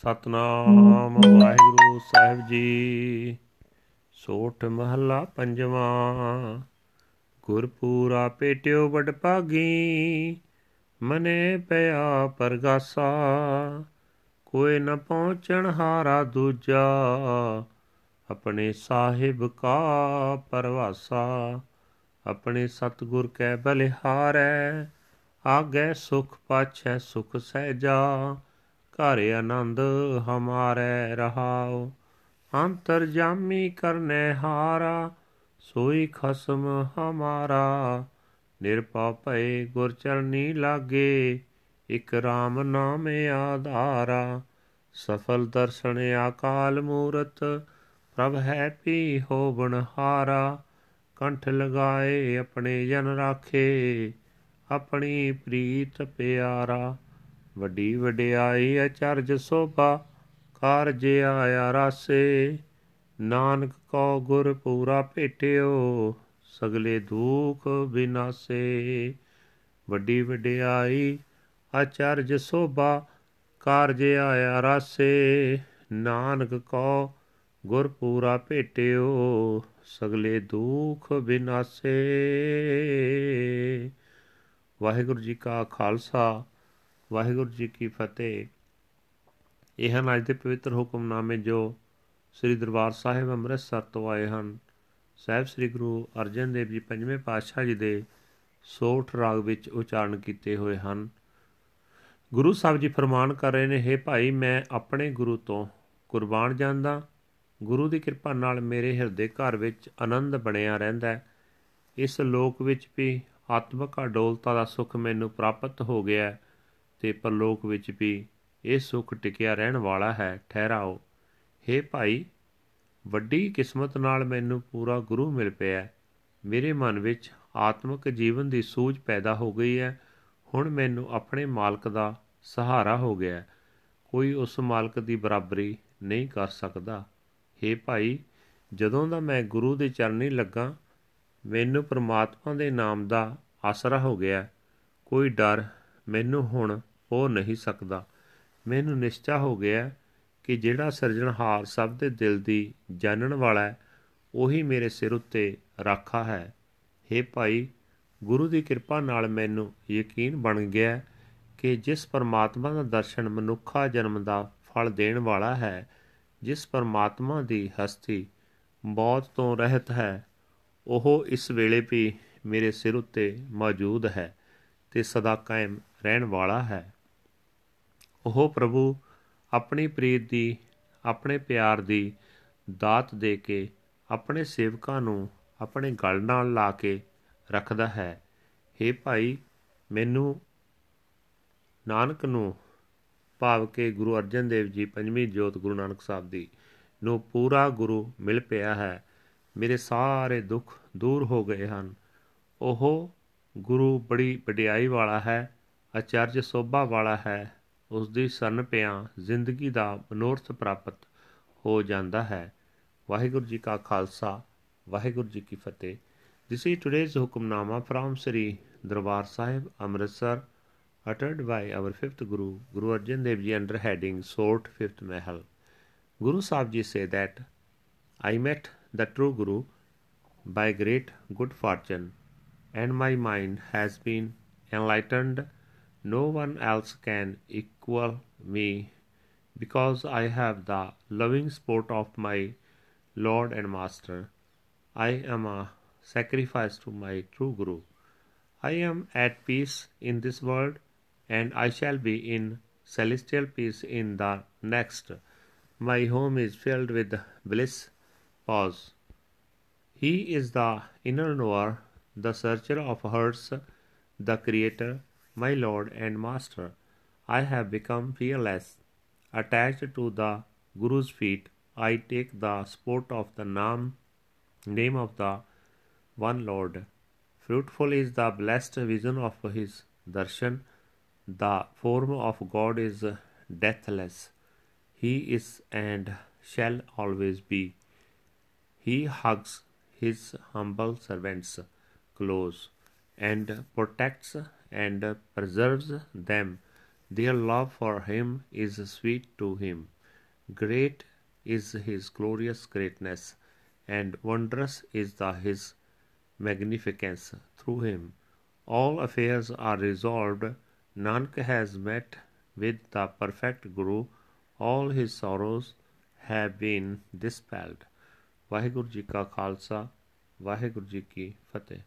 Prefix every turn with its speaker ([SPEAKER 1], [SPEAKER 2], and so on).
[SPEAKER 1] ਸਤਨਾਮ ਵਾਹਿਗੁਰੂ ਸਾਹਿਬ ਜੀ। ਸੋਠ ਮਹੱਲਾ ਪੰਜਵਾਂ। ਗੁਰਪੂਰਾ ਪੇਟਿਓ ਵਡ ਭਾਗੀ। ਮਨੇ ਪਿਆ ਪਰਗਾਸਾ। ਕੋਈ ਨ ਪਹੁੰਚਣ ਹਾਰਾ ਦੂਜਾ। ਆਪਣੇ ਸਾਹਿਬ ਕਾ ਪਰਵਾਸਾ। ਆਪਣੇ ਸਤਗੁਰ ਕੈ ਬਲਿਹਾਰੈ। ਆਗੇ ਸੁਖ ਪਾਛੈ ਸੁਖ ਸਹਿਜਾ। ਘਰ ਆਨੰਦ ਹਮਾਰੇ ਰਹਾਉ, ਅੰਤਰ ਜਾਮੀ ਕਰਨੇ ਹਾਰਾ, ਸੋਈ ਖਸਮ ਹਮਾਰਾ। ਨਿਰਪਾ ਭਏ ਗੁਰ ਚਰਨੀ ਲਾਗੇ, ਇਕ RAM ਨਾਮ ਆਧਾਰਾ। ਸਫਲ ਦਰਸ਼ਨ ਆਕਾਲ ਮੂਰਤ, ਪ੍ਰਭ ਹੈ ਪੀ ਹੋਵਣ ਹਾਰਾ ਕੰਠ ਲਗਾਏ ਆਪਣੇ ਜਨ ਰਾਖੇ, ਆਪਣੀ ਪ੍ਰੀਤ ਪਿਆਰਾ। ਵੱਡੀ ਵਡਿਆਈ ਅਚਰਜ ਸੋਭਾ, ਕਾਰਜ ਆਇਆ ਰਾਸੇ। ਨਾਨਕ ਕੋ ਗੁਰ ਪੂਰਾ ਭੇਟਿਓ, ਸਗਲੇ ਦੁਖ ਬਿਨਾਸੇ। ਵੱਡੀ ਵਡਿਆਈ ਅਚਰਜ ਸੋਭਾ, ਕਾਰਜ ਆਇਆ ਰਾਸੇ। ਨਾਨਕ ਕੋ ਗੁਰ ਪੂਰਾ ਭੇਟਿਓ, ਸਗਲੇ ਦੁਖ ਬਿਨਾਸੇ। ਵਾਹਿਗੁਰੂ ਜੀ ਕਾ ਖਾਲਸਾ ਵਾਹਿਗੁਰੂ ਜੀ ਕੀ ਫਤਿਹ। ਇਹ ਹਨ ਅੱਜ ਦੇ ਪਵਿੱਤਰ ਹੁਕਮਨਾਮੇ ਜੋ ਸ੍ਰੀ ਦਰਬਾਰ ਸਾਹਿਬ ਅੰਮ੍ਰਿਤਸਰ ਤੋਂ ਆਏ ਹਨ। ਸਾਹਿਬ ਸ੍ਰੀ ਗੁਰੂ ਅਰਜਨ ਦੇਵ ਜੀ ਪੰਜਵੇਂ ਪਾਤਸ਼ਾਹ ਜੀ ਦੇ ਸੋਠ ਰਾਗ ਵਿੱਚ ਉਚਾਰਨ ਕੀਤੇ ਹੋਏ ਹਨ। ਗੁਰੂ ਸਾਹਿਬ ਜੀ ਫਰਮਾਨ ਕਰ ਰਹੇ ਨੇ हे ਭਾਈ, ਮੈਂ ਆਪਣੇ ਗੁਰੂ ਤੋਂ ਕੁਰਬਾਨ ਜਾਂਦਾ। ਗੁਰੂ ਦੀ ਕਿਰਪਾ ਨਾਲ ਮੇਰੇ ਹਿਰਦੇ ਘਰ ਵਿੱਚ ਆਨੰਦ ਬਣਿਆ ਰਹਿੰਦਾ ਹੈ। ਇਸ ਲੋਕ ਵਿੱਚ ਵੀ ਆਤਮਿਕ ਅਡੋਲਤਾ ਦਾ ਸੁੱਖ ਮੈਨੂੰ ਪ੍ਰਾਪਤ ਹੋ ਗਿਆ ਤੇ ਪਰਲੋਕ ਵਿੱਚ ਵੀ ਇਹ ਸੁੱਖ ਟਿਕਿਆ ਰਹਿਣ ਵਾਲਾ ਹੈ, ਠਹਿਰਾਓ। हे ਭਾਈ, ਵੱਡੀ ਕਿਸਮਤ ਨਾਲ ਮੈਨੂੰ ਪੂਰਾ ਗੁਰੂ ਮਿਲ ਪਿਆ ਮੇਰੇ ਮਨ ਵਿੱਚ ਆਤਮਿਕ ਜੀਵਨ ਦੀ ਸੂਝ ਪੈਦਾ ਹੋ ਗਈ ਹੈ। ਹੁਣ ਮੈਨੂੰ ਆਪਣੇ ਮਾਲਕ ਦਾ ਸਹਾਰਾ ਹੋ ਗਿਆ ਕੋਈ ਉਸ ਮਾਲਕ ਦੀ ਬਰਾਬਰੀ ਨਹੀਂ ਕਰ ਸਕਦਾ। हे ਭਾਈ, ਜਦੋਂ ਦਾ ਮੈਂ ਗੁਰੂ ਦੇ ਚਰਨੀ ਲੱਗਾ, ਮੈਨੂੰ ਪ੍ਰਮਾਤਮਾ ਦੇ ਨਾਮ ਦਾ ਆਸਰਾ ਹੋ ਗਿਆ। ਕੋਈ ਡਰ ਮੈਨੂੰ ਹੁਣ ਹੋ ਨਹੀਂ ਸਕਦਾ। ਮੈਨੂੰ ਨਿਸ਼ਚਾ ਹੋ ਗਿਆ ਕਿ ਜਿਹੜਾ ਸਿਰਜਣਹਾਰ ਸਭ ਦੇ ਦਿਲ ਦੀ ਜਾਣਨ ਵਾਲਾ ਹੈ, ਉਹੀ ਮੇਰੇ ਸਿਰ ਉੱਤੇ ਰਾਖਾ ਹੈ। हे ਭਾਈ, ਗੁਰੂ ਦੀ ਕਿਰਪਾ ਨਾਲ ਮੈਨੂੰ ਯਕੀਨ ਬਣ ਗਿਆ ਕਿ ਜਿਸ ਪਰਮਾਤਮਾ ਦਾ ਦਰਸ਼ਨ ਮਨੁੱਖਾ ਜਨਮ ਦਾ ਫਲ ਦੇਣ ਵਾਲਾ ਹੈ, ਜਿਸ ਪਰਮਾਤਮਾ ਦੀ ਹਸਤੀ ਮੌਤ ਤੋਂ ਰਹਿਤ ਹੈ, ਉਹ ਇਸ ਵੇਲੇ ਵੀ ਮੇਰੇ ਸਿਰ ਉੱਤੇ ਮੌਜੂਦ ਹੈ ਤੇ ਸਦਾ ਕਾਇਮ ਰਹਿਣ ਵਾਲਾ ਹੈ। ਉਹ ਪ੍ਰਭੂ ਆਪਣੀ ਪ੍ਰੀਤ ਦੀ, ਆਪਣੇ ਪਿਆਰ ਦੀ ਦਾਤ ਦੇ ਕੇ ਆਪਣੇ ਸੇਵਕਾਂ ਨੂੰ ਆਪਣੇ ਗਲ ਨਾਲ ਲਾ ਕੇ ਰੱਖਦਾ ਹੈ। हे ਭਾਈ, ਮੈਨੂੰ ਨਾਨਕ ਨੂੰ ਭਾਵ ਕੇ ਗੁਰੂ ਅਰਜਨ ਦੇਵ ਜੀ ਪੰਜਵੀਂ ਜੋਤ ਗੁਰੂ ਨਾਨਕ ਸਾਹਿਬ ਦੀ ਨੂੰ ਪੂਰਾ ਗੁਰੂ ਮਿਲ ਪਿਆ ਹੈ। ਮੇਰੇ ਸਾਰੇ ਦੁੱਖ ਦੂਰ ਹੋ ਗਏ ਹਨ। ਉਹ ਗੁਰੂ ਬੜੀ ਵਡਿਆਈ ਵਾਲਾ ਹੈ ਅਚਰਜ ਸੋਭਾ ਵਾਲਾ ਹੈ। ਉਸ ਦੀ ਸਰਨ ਪਿਆ ਜ਼ਿੰਦਗੀ ਦਾ ਮਨੋਰਥ ਪ੍ਰਾਪਤ ਹੋ ਜਾਂਦਾ ਹੈ ਵਾਹਿਗੁਰੂ ਜੀ ਕਾ ਖਾਲਸਾ ਵਾਹਿਗੁਰੂ ਜੀ ਕੀ ਫਤਿਹ This is today's Hukamnama from Sri Darbar Sahib, Amritsar, uttered by our fifth Guru, Guru Arjan Dev Ji, under heading Sort Fifth Mahal. Guru Sahib Ji say that I met the true Guru by great good fortune, and my mind has been enlightened. No one else can equal me, because I have the loving support of my Lord and Master. I am a sacrifice to my true Guru. I am at peace in this world, and I shall be in celestial peace in the next. My home is filled with bliss. Pause. He is the inner knower, the searcher of hearts, the creator, my Lord and Master. I have become fearless. Attached to the Guru's feet, I take the sport of the Nam, name of the one Lord. Fruitful is the blessed vision of his darshan. The form of God is deathless. He is and shall always be. He hugs his humble servants close and protects and preserves them Their love for him is sweet to him. Great is his glorious greatness, and wondrous is the his magnificence. Through him all affairs are resolved. Nanak has met with the perfect Guru. All his sorrows have been dispelled. Waheguru ji ka Khalsa Waheguru ji ਕੀ ਫਤਿਹ